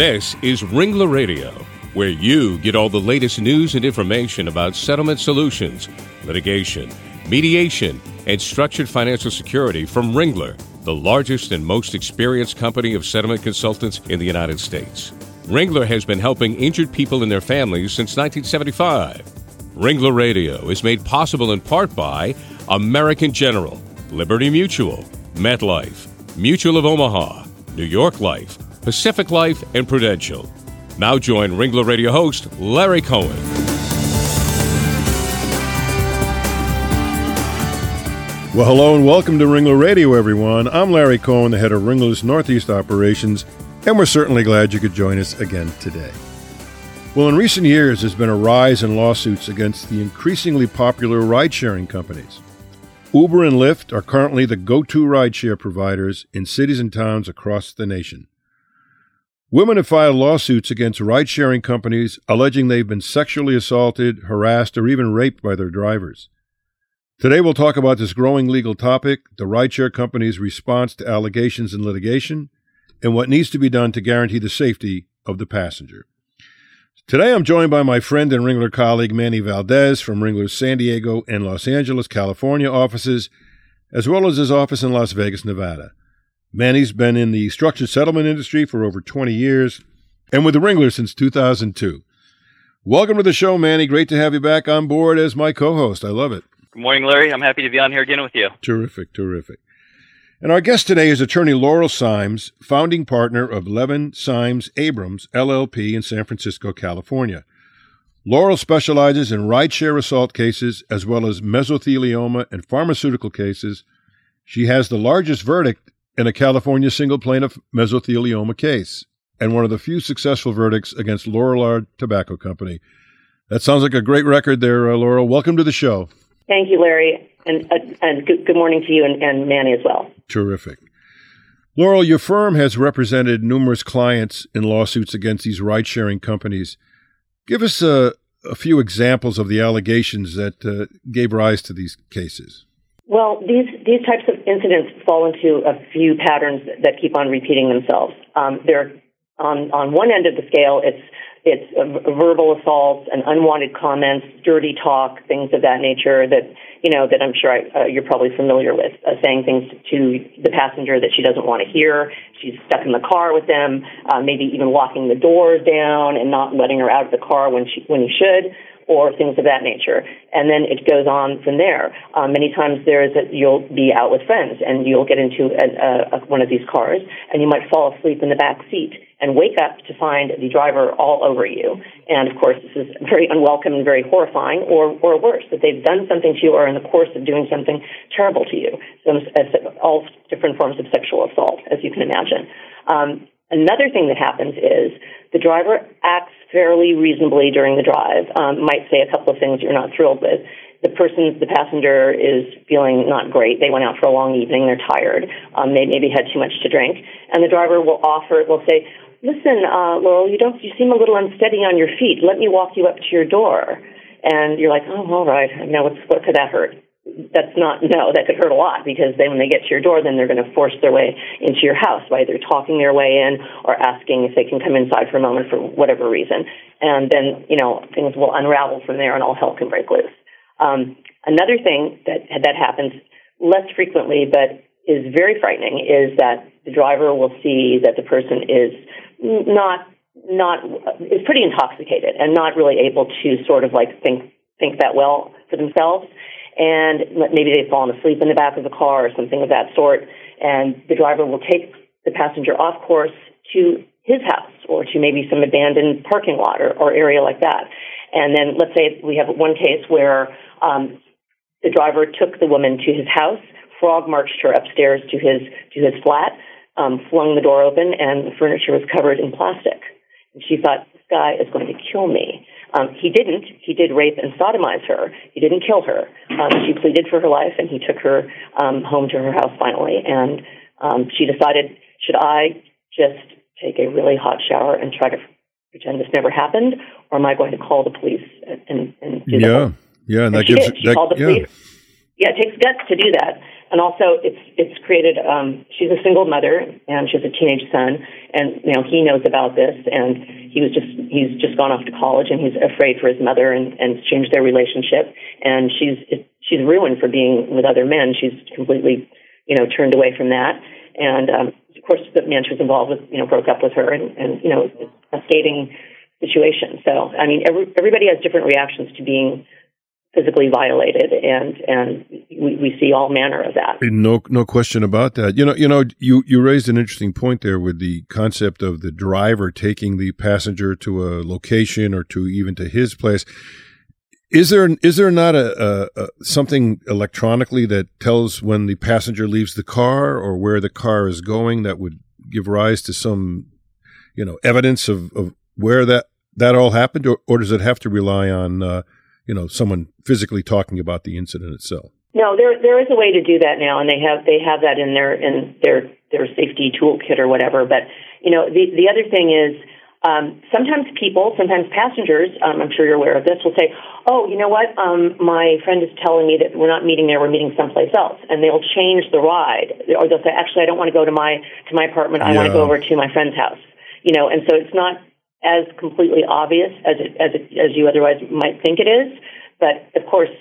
This is Ringler Radio, where you get all the latest news and information about settlement solutions, litigation, mediation, and structured financial security from Ringler, the largest and most experienced company of settlement consultants in the United States. Ringler has been helping injured people and their families since 1975. Ringler Radio is made possible in part by American General, Liberty Mutual, MetLife, Mutual of Omaha, New York Life, Pacific Life, and Prudential. Now join Ringler Radio host Larry Cohen. Well, hello and welcome to Ringler Radio, everyone. I'm Larry Cohen, the head of Ringler's Northeast operations, and we're certainly glad you could join us again today. Well, in recent years, there's been a rise in lawsuits against the increasingly popular ride sharing companies. Uber and Lyft are currently the go to rideshare providers in cities and towns across the nation. Women have filed lawsuits against ride sharing companies alleging they've been sexually assaulted, harassed, or even raped by their drivers. Today we'll talk about this growing legal topic, the rideshare company's response to allegations and litigation, and what needs to be done to guarantee the safety of the passenger. Today I'm joined by my friend and Ringler colleague Manny Valdez from Ringler's San Diego and Los Angeles, California offices, as well as his office in Las Vegas, Nevada. Manny's been in the structured settlement industry for over 20 years and with the Ringler since 2002. Welcome to the show, Manny. Great to have you back on board as my co host. I love it. Good morning, Larry. I'm happy to be on here again with you. Terrific, terrific. And our guest today is attorney Laurel Simes, founding partner of Levin Simes Abrams, LLP in San Francisco, California. Laurel specializes in rideshare assault cases as well as mesothelioma and pharmaceutical cases. She has the largest verdict in a California single plaintiff mesothelioma case and one of the few successful verdicts against Lorillard Tobacco Company. That sounds like a great record there, uh, Laurel. Welcome to the show. Thank you, Larry, and, uh, and good, good, morning to you and, and Manny as well. Terrific. Laurel, your firm has represented numerous clients in lawsuits against these ride sharing companies. Give us a, a, few examples of the allegations that uh, gave rise to these cases. Well, these these types of incidents fall into a few patterns that keep on repeating themselves. Um, they're on on one end of the scale, it's it's verbal assaults and unwanted comments, dirty talk, things of that nature that you know that I'm sure I, uh, you're probably familiar with, uh, saying things to the passenger that she doesn't want to hear. She's stuck in the car with them, uh, maybe even locking the doors down and not letting her out of the car when she when he should or things of that nature. And then it goes on from there. Um, many times there is that you'll be out with friends and you'll get into a, a, one of these cars and you might fall asleep in the back seat and wake up to find the driver all over you. And of course, this is very unwelcome and very horrifying, or, or worse, that they've done something to you or in the course of doing something terrible to you. So, all different forms of sexual assault, as you can imagine. Um, Another thing that happens is the driver acts fairly reasonably during the drive, um, might say a couple of things you're not thrilled with. The person, the passenger is feeling not great. They went out for a long evening. They're tired. Um, they maybe had too much to drink. And the driver will offer, will say, listen, uh, Laurel, you don't, you seem a little unsteady on your feet. Let me walk you up to your door. And you're like, oh, all right. Now, what's, what could that hurt? That's not no that could hurt a lot because then when they get to your door then they're going to force their way into your house by either talking their way in or asking if they can come inside for a moment for whatever reason. And then you know things will unravel from there and all hell can break loose. Um, another thing that that happens less frequently but is very frightening is that the driver will see that the person is not not is pretty intoxicated and not really able to sort of like think think that well for themselves and maybe they've fallen asleep in the back of the car or something of that sort, and the driver will take the passenger off course to his house or to maybe some abandoned parking lot or, or area like that. And then let's say we have one case where um, the driver took the woman to his house, frog marched her upstairs to his to his flat, um, flung the door open, and the furniture was covered in plastic. And she thought, this guy is going to kill me. Um, he didn't. He did rape and sodomize her. He didn't kill her. Um, she pleaded for her life, and he took her um, home to her house finally. And um, she decided, should I just take a really hot shower and try to pretend this never happened, or am I going to call the police and, and do yeah, that? yeah, and, and that she gives did. She that, called the yeah. police. Yeah, it takes guts to do that. And also it's it's created. Um, she's a single mother and she has a teenage son, and you know he knows about this, and he was just he's just gone off to college, and he's afraid for his mother, and and changed their relationship, and she's she's ruined for being with other men. She's completely you know turned away from that, and um, of course the man she was involved with you know broke up with her, and and you know it's a skating situation. So I mean every, everybody has different reactions to being physically violated, and and we, we see all manner of that. No, no question about that. You know, you know, you you raised an interesting point there with the concept of the driver taking the passenger to a location or to even to his place. Is there is there not a, a, a, something electronically that tells when the passenger leaves the car or where the car is going that would give rise to some, you know, evidence of, of where that that all happened, or, or does it have to rely on uh, you know someone physically talking about the incident itself. No, there there is a way to do that now, and they have they have that in their in their their safety toolkit or whatever. But you know, the the other thing is. Um, sometimes people, sometimes passengers, um, I'm sure you're aware of this, will say, "Oh, you know what? Um, my friend is telling me that we're not meeting there; we're meeting someplace else," and they'll change the ride, or they'll say, "Actually, I don't want to go to my to my apartment. I yeah. want to go over to my friend's house." You know, and so it's not as completely obvious as it, as it, as you otherwise might think it is. But of course,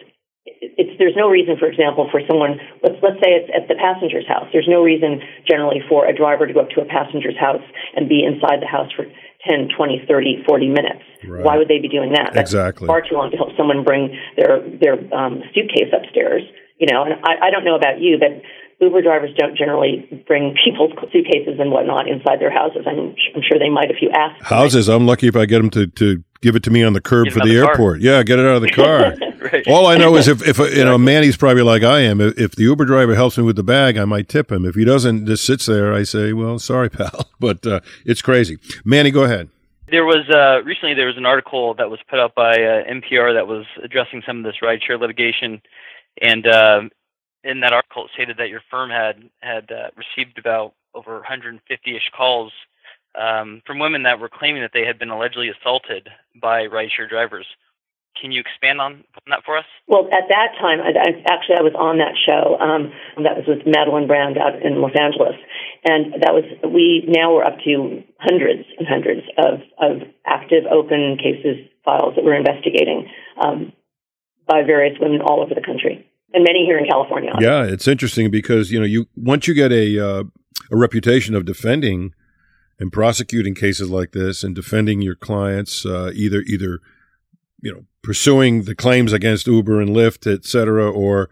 it's there's no reason, for example, for someone let's let's say it's at the passenger's house. There's no reason generally for a driver to go up to a passenger's house and be inside the house for 10, 20, 30, 40 minutes. Right. Why would they be doing that? That's exactly. far too long to help someone bring their their um, suitcase upstairs. You know, and I, I don't know about you, but Uber drivers don't generally bring people's suitcases and whatnot inside their houses. I'm, I'm sure they might if you ask. Them. Houses. I'm lucky if I get them to, to give it to me on the curb for the, the airport. Yeah, get it out of the car. right. All I know is if, if you know, Manny's probably like I am. If the Uber driver helps me with the bag, I might tip him. If he doesn't, just sits there, I say, well, sorry, pal. But uh, it's crazy. Manny, go ahead. There was uh, recently there was an article that was put up by uh, NPR that was addressing some of this rideshare litigation, and uh, in that article it stated that your firm had had uh, received about over 150ish calls um, from women that were claiming that they had been allegedly assaulted by rideshare drivers. Can you expand on that for us? Well, at that time, I, I, actually, I was on that show. Um, that was with Madeleine Brand out in Los Angeles, and that was we now we're up to hundreds and hundreds of of active open cases files that we're investigating um, by various women all over the country and many here in California. Yeah, it's interesting because you know you once you get a uh, a reputation of defending and prosecuting cases like this and defending your clients, uh, either either you know pursuing the claims against Uber and Lyft, et cetera, or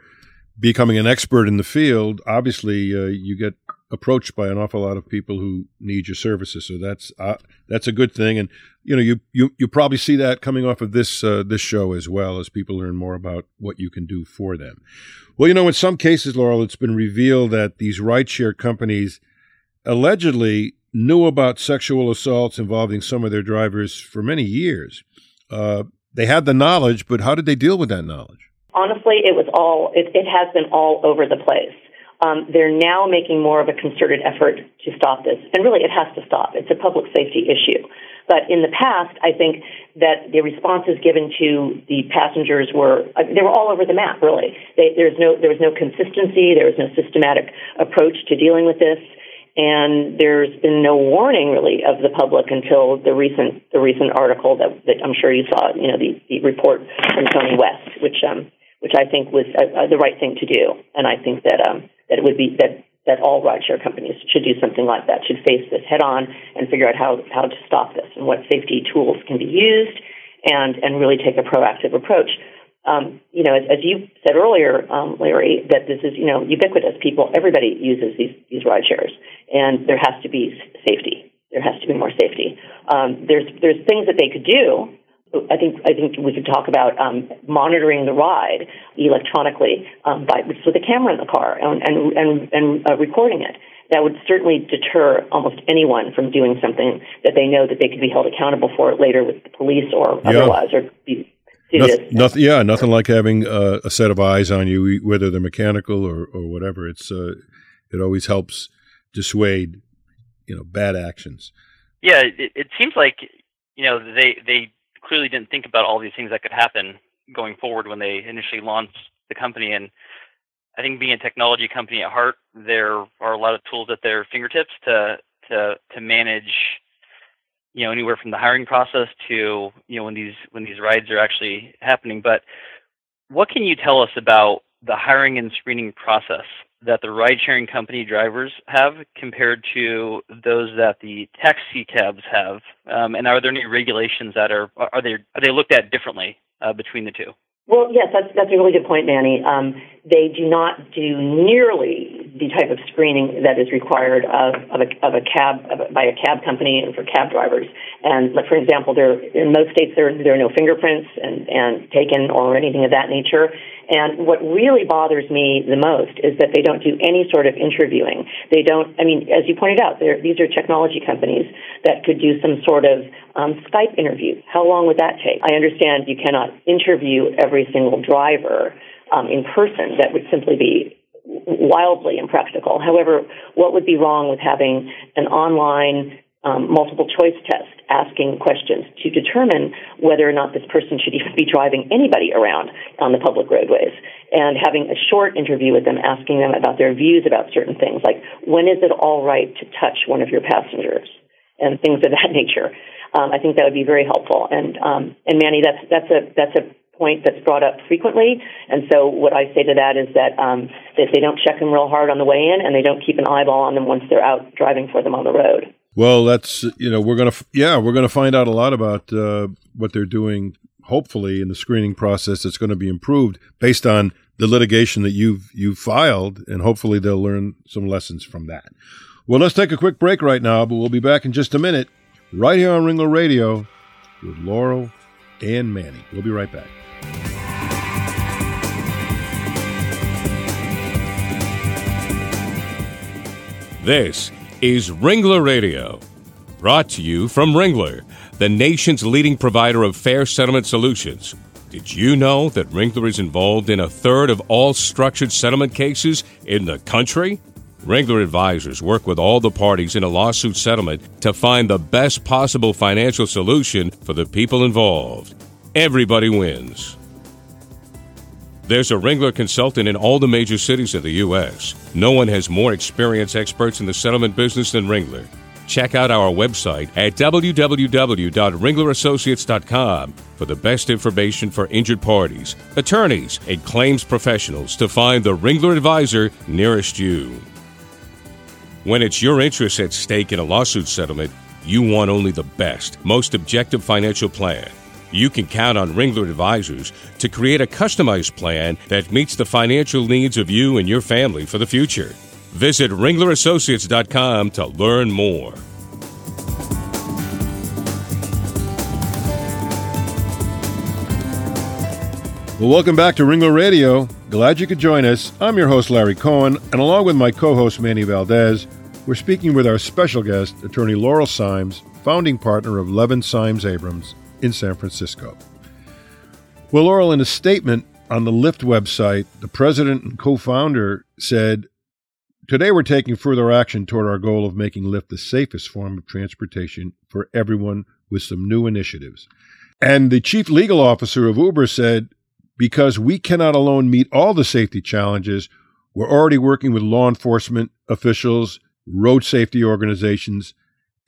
becoming an expert in the field. Obviously, uh, you get approached by an awful lot of people who need your services. So that's uh, that's a good thing, and you know you you you probably see that coming off of this uh, this show as well as people learn more about what you can do for them. Well, you know, in some cases, Laurel, it's been revealed that these rideshare companies allegedly knew about sexual assaults involving some of their drivers for many years. Uh, they had the knowledge, but how did they deal with that knowledge? Honestly, it was all it, it has been all over the place. Um, they're now making more of a concerted effort to stop this. And really, it has to stop. It's a public safety issue. But in the past, I think that the responses given to the passengers were uh, they were all over the map. Really, they, there's no there was no consistency. There was no systematic approach to dealing with this, and there's been no warning really of the public until the recent the recent article that, that I'm sure you saw. You know, the, the report from Tony West, which um which I think was uh, uh, the right thing to do, and I think that um that it would be that that all rideshare companies should do something like that, should face this head on and figure out how, how to stop this and what safety tools can be used and, and really take a proactive approach. Um, you know, as, as, you said earlier, um, Larry, that this is, you know, ubiquitous. People, everybody uses these, these ride shares, and there has to be safety. There has to be more safety. Um, there's, there's things that they could do I think I think we could talk about um, monitoring the ride electronically um, by with a camera in the car and and and, and uh, recording it. That would certainly deter almost anyone from doing something that they know that they could be held accountable for later with the police or yeah. otherwise, or be nothing, nothing, yeah, nothing like having uh, a set of eyes on you, whether they're mechanical or, or whatever. It's uh, it always helps dissuade, you know, bad actions. Yeah, it, it seems like you know they they clearly didn't think about all these things that could happen going forward when they initially launched the company. And I think being a technology company at heart, there are a lot of tools at their fingertips to to to manage, you know, anywhere from the hiring process to you know when these when these rides are actually happening. But what can you tell us about the hiring and screening process that the ride sharing company drivers have compared to those that the taxi cabs have? Um, and are there any regulations that are are they are they looked at differently uh, between the two? Well, yes, that's that's a really good point, Manny. Um, they do not do nearly the type of screening that is required of, of, a, of a cab of a, by a cab company and for cab drivers. And like, for example, there in most states there there are no fingerprints and and taken or anything of that nature. And what really bothers me the most is that they don't do any sort of interviewing. They don't. I mean, as you pointed out, these are technology companies that could do some sort of um, Skype interview. How long would that take? I understand you cannot interview every single driver um, in person. That would simply be wildly impractical. However, what would be wrong with having an online um, multiple choice test asking questions to determine whether or not this person should even be driving anybody around on the public roadways and having a short interview with them asking them about their views about certain things like when is it all right to touch one of your passengers and things of that nature um, I think that would be very helpful and um, and Manny that's that's a that's a point that's brought up frequently. And so what I say to that is that um, that they don't check them real hard on the way in, and they don't keep an eyeball on them once they're out driving for them on the road. Well, that's you know we're gonna yeah we're gonna find out a lot about uh, what they're doing. Hopefully, in the screening process, it's going to be improved based on the litigation that you've you've filed, and hopefully they'll learn some lessons from that. Well, let's take a quick break right now, but we'll be back in just a minute, right here on Ringler Radio with Laurel and Manny. We'll be right back. This is Ringler Radio, brought to you from Ringler, the nation's leading provider of fair settlement solutions. Did you know that Ringler is involved in a third of all structured settlement cases in the country? Ringler advisors work with all the parties in a lawsuit settlement to find the best possible financial solution for the people involved. Everybody wins. There's a Ringler consultant in all the major cities of the U.S. No one has more experienced experts in the settlement business than Ringler. Check out our website at www.ringlerassociates.com for the best information for injured parties, attorneys, and claims professionals to find the Ringler advisor nearest you. When it's your interests at stake in a lawsuit settlement, you want only the best, most objective financial plan. You can count on Ringler Advisors to create a customized plan that meets the financial needs of you and your family for the future. Visit ringlerassociates.com to learn more. Well, welcome back to Ringler Radio. Glad you could join us. I'm your host, Larry Cohen, and along with my co host, Manny Valdez, we're speaking with our special guest, attorney Laurel Simes, founding partner of Levin Simes Abrams in San Francisco. Well, Laurel, in a statement on the Lyft website, the president and co founder said, Today we're taking further action toward our goal of making Lyft the safest form of transportation for everyone with some new initiatives. And the chief legal officer of Uber said, Because we cannot alone meet all the safety challenges, we're already working with law enforcement officials, road safety organizations,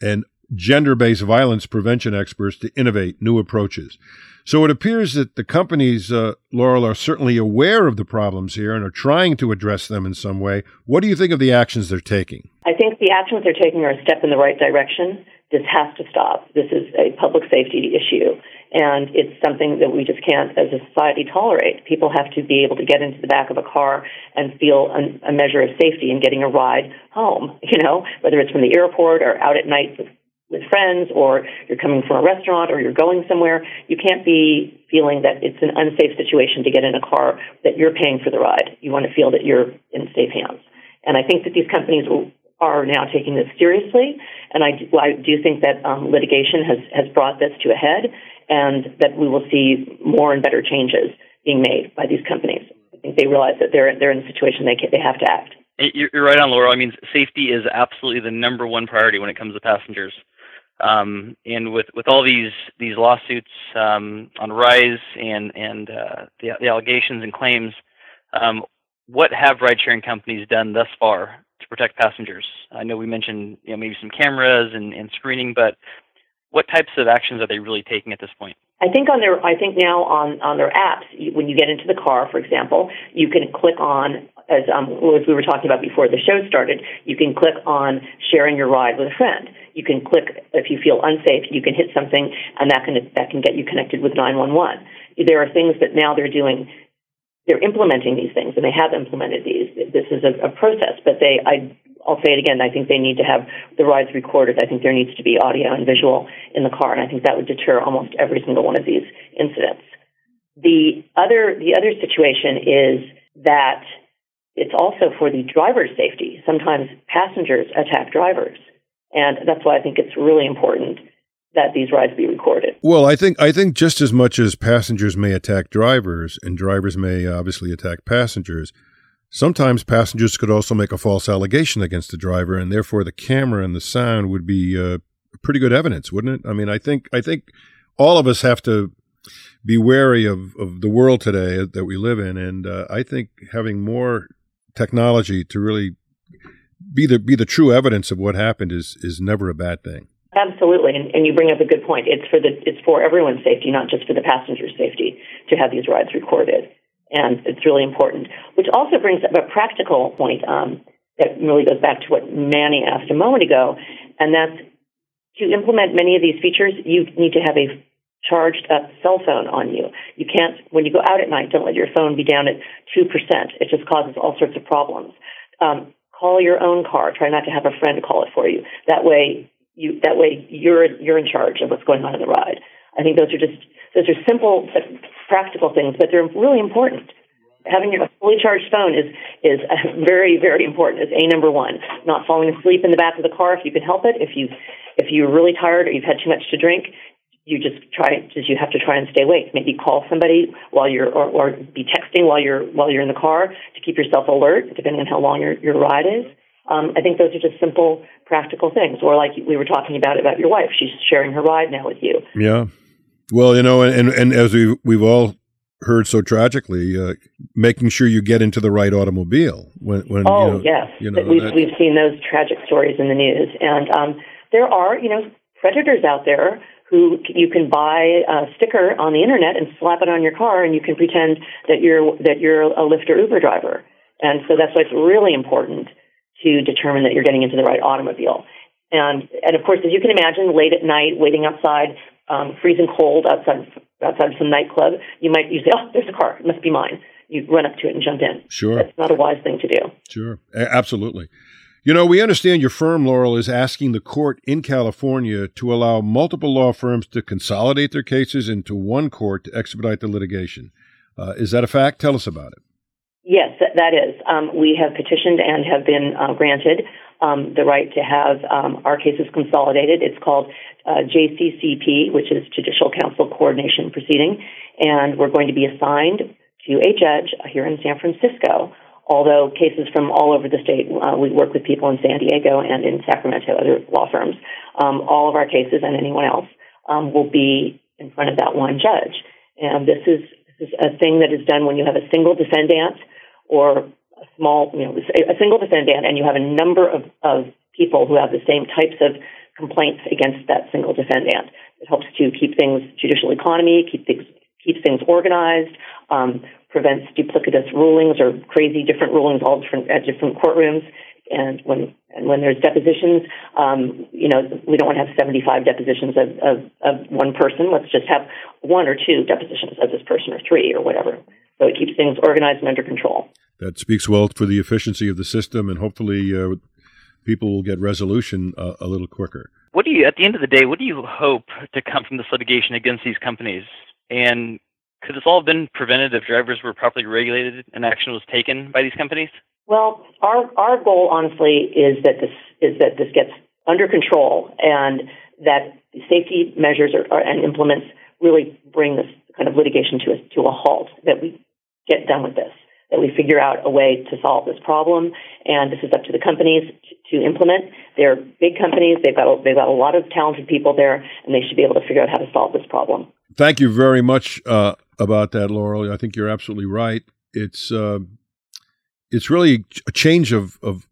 and gender based violence prevention experts to innovate new approaches. So it appears that the companies, uh, Laurel, are certainly aware of the problems here and are trying to address them in some way. What do you think of the actions they're taking? I think the actions they're taking are a step in the right direction. This has to stop. This is a public safety issue. And it's something that we just can't, as a society, tolerate. People have to be able to get into the back of a car and feel a measure of safety in getting a ride home, you know, whether it's from the airport or out at night with with friends or you're coming from a restaurant or you're going somewhere, you can't be feeling that it's an unsafe situation to get in a car that you're paying for the ride. You want to feel that you're in safe hands. And I think that these companies are now taking this seriously. And I do, I do think that um, litigation has, has brought this to a head and that we will see more and better changes being made by these companies. I think they realize that they're, they're in a situation they, can, they have to act. You're right on, Laura. I mean, safety is absolutely the number one priority when it comes to passengers. Um, and with, with all these these lawsuits um, on Rise and and uh, the, the, allegations and claims, um, what have ride-sharing companies done thus far to protect passengers? I know we mentioned you know, maybe some cameras and, and screening, but what types of actions are they really taking at this point? I think on their, I think now on, on their apps, when you get into the car, for example, you can click on, as, um, as we were talking about before the show started, you can click on sharing your ride with a friend. You can click if you feel unsafe, you can hit something, and that can that can get you connected with 911. There are things that now they're doing. They're implementing these things, and they have implemented these. This is a, a process, but they, I I'll say it again. I think they need to have the rides recorded. I think there needs to be audio and visual in the car, and I think that would deter almost every single one of these incidents. The other the other situation is that it's also for the driver's safety. Sometimes passengers attack drivers, and that's why I think it's really important that these rides be recorded. Well, I think I think just as much as passengers may attack drivers and drivers may obviously attack passengers, Sometimes passengers could also make a false allegation against the driver, and therefore the camera and the sound would be uh, pretty good evidence, wouldn't it? I mean, I think I think all of us have to be wary of, of the world today that we live in, and uh, I think having more technology to really be the be the true evidence of what happened is is never a bad thing. Absolutely, and, and you bring up a good point. It's for the it's for everyone's safety, not just for the passenger's safety, to have these rides recorded and it's really important. Which also brings up a practical point um, that really goes back to what Manny asked a moment ago, and that's to implement many of these features, you need to have a charged up cell phone on you. You can't, when you go out at night, don't let your phone be down at 2%. It just causes all sorts of problems. Um, call your own car. Try not to have a friend call it for you. That way, you, that way you're, you're in charge of what's going on in the ride. I think those are just, those are simple practical things, but they're really important. Having a fully charged phone is is very very important. Is a number one. Not falling asleep in the back of the car if you can help it. If you if you're really tired or you've had too much to drink, you just try just you have to try and stay awake. Maybe call somebody while you're or, or be texting while you're while you're in the car to keep yourself alert, depending on how long your your ride is. Um, I think those are just simple, practical things. Or like we were talking about about your wife, she's sharing her ride now with you. Yeah, well, you know, and and and as we we've all heard so tragically, uh, making sure you get into the right automobile when when oh you know, yes, you know, we've we've seen those tragic stories in the news, and um, there are you know predators out there who you can buy a sticker on the internet and slap it on your car, and you can pretend that you're that you're a Lyft or Uber driver, and so that's why it's really important to determine that you're getting into the right automobile. And and of course, as you can imagine, late at night, waiting outside um, freezing cold outside outside some nightclub, you might you say, "Oh, there's a car. It must be mine." You run up to it and jump in. Sure, that's not a wise thing to do. Sure, absolutely. You know, we understand your firm, Laurel, is asking the court in California to allow multiple law firms to consolidate their cases into one court to expedite the litigation. Uh, is that a fact? Tell us about it. Yes, that is. Um, we have petitioned and have been uh, granted um, the right to have um, our cases consolidated. It's called uh, JCCP, which is Judicial Council Coordination Proceeding, and we're going to be assigned to a judge here in San Francisco. Although cases from all over the state, uh, we work with people in San Diego and in Sacramento, other law firms. Um, all of our cases and anyone else um, will be in front of that one judge. And this is, this is a thing that is done when you have a single defendant or a small, you know, a single defendant, and you have a number of, of people who have the same types of complaints against that single defendant. It helps to keep things judicial economy, keep things keep things organized, um, prevents duplicitous rulings or crazy different rulings all different at different courtrooms. And when and when there's depositions, um, you know, we don't want to have 75 depositions of, of, of one person. Let's just have one or two depositions of this person or three or whatever. So it keeps things organized and under control that speaks well for the efficiency of the system, and hopefully uh, people will get resolution uh, a little quicker. What do you, at the end of the day, what do you hope to come from this litigation against these companies? And could this all have been prevented if drivers were properly regulated and action was taken by these companies? Well, our our goal, honestly, is that this is that this gets under control and that safety measures are, are, and implements really bring this kind of litigation to a, to a halt. That we get done with this that we figure out a way to solve this problem. And this is up to the companies to implement. They're big companies. They've got they've got a lot of talented people there, and they should be able to figure out how to solve this problem. Thank you very much uh, about that, Laurel. I think you're absolutely right. It's uh, it's really a change of, of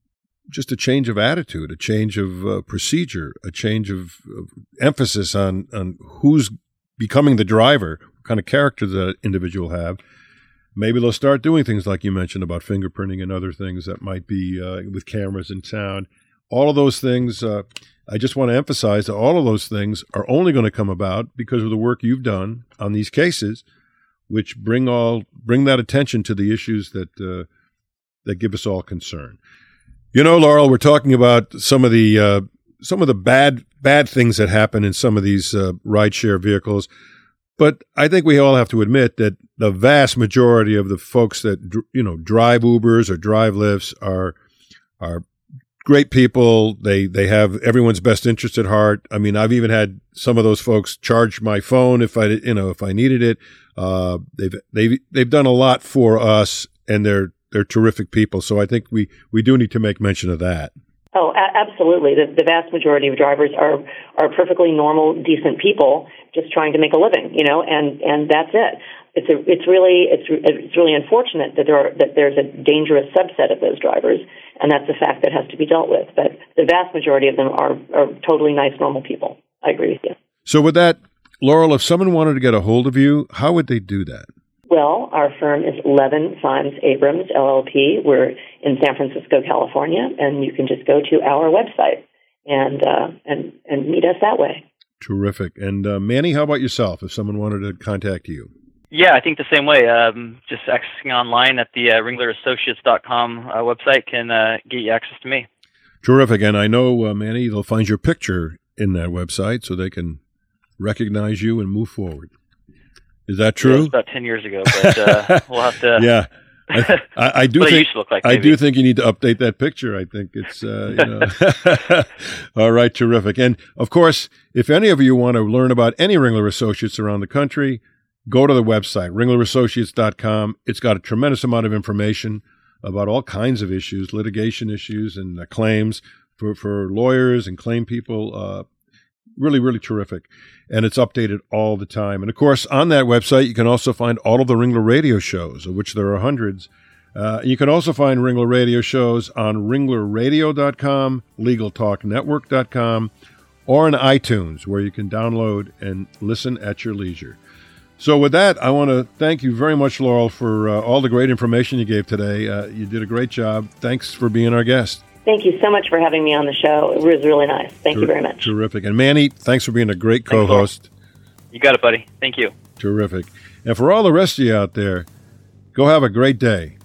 just a change of attitude, a change of uh, procedure, a change of, of, emphasis on on who's becoming the driver, what kind of character that individual have. Maybe they'll start doing things like you mentioned about fingerprinting and other things that might be uh, with cameras and sound. All of those things, uh, I just want to emphasize that all of those things are only going to come about because of the work you've done on these cases, which bring all bring that attention to the issues that uh, that give us all concern. You know, Laurel, we're talking about some of the uh, some of the bad bad things that happen in some of these uh, rideshare vehicles, but I think we all have to admit that the vast majority of the folks that you know drive Ubers or drive Lyfts are are great people. They they have everyone's best interest at heart. I mean, I've even had some of those folks charge my phone if I you know if I needed it. Uh, they've they've they've done a lot for us, and they're they're terrific people. So I think we, we do need to make mention of that. Oh, a- absolutely. The, the vast majority of drivers are are perfectly normal, decent people just trying to make a living, you know, and and that's it. It's a, it's really it's it's really unfortunate that there are that there's a dangerous subset of those drivers, and that's a fact that has to be dealt with. But the vast majority of them are are totally nice, normal people. I agree with you. So with that, Laurel, if someone wanted to get a hold of you, how would they do that? Well, our firm is Levin Simes Abrams LLP. We're in San Francisco, California, and you can just go to our website and uh, and and meet us that way. Terrific. And uh, Manny, how about yourself? If someone wanted to contact you. Yeah, I think the same way. Um, just accessing online at the uh, RinglerAssociates.com uh, website can uh, get you access to me. Terrific. And I know, uh, Manny, they'll find your picture in that website so they can recognize you and move forward. Is that true? Yeah, about ten years ago, but uh, we'll have to. yeah, I, I, I do think like, I do think you need to update that picture. I think it's uh, you know. all right, terrific. And of course, if any of you want to learn about any Ringler Associates around the country, go to the website ringlerassociates.com. It's got a tremendous amount of information about all kinds of issues, litigation issues, and uh, claims for for lawyers and claim people. Really, really terrific. And it's updated all the time. And of course, on that website, you can also find all of the Ringler radio shows, of which there are hundreds. Uh, you can also find Ringler radio shows on ringlerradio.com, legaltalknetwork.com, or on iTunes, where you can download and listen at your leisure. So, with that, I want to thank you very much, Laurel, for uh, all the great information you gave today. Uh, you did a great job. Thanks for being our guest. Thank you so much for having me on the show. It was really nice. Thank Ter- you very much. Terrific. And Manny, thanks for being a great co host. You got it, buddy. Thank you. Terrific. And for all the rest of you out there, go have a great day.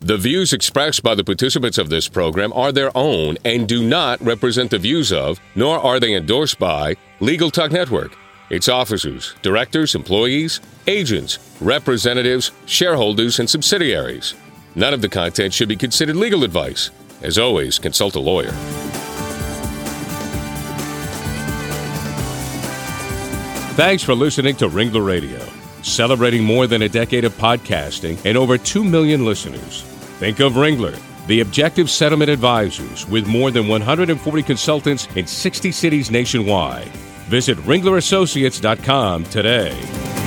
The views expressed by the participants of this program are their own and do not represent the views of, nor are they endorsed by, Legal Talk Network, its officers, directors, employees, agents, representatives, shareholders, and subsidiaries. None of the content should be considered legal advice. As always, consult a lawyer. Thanks for listening to Ringler Radio, celebrating more than a decade of podcasting and over 2 million listeners. Think of Ringler, the objective settlement advisors with more than 140 consultants in 60 cities nationwide. Visit ringlerassociates.com today.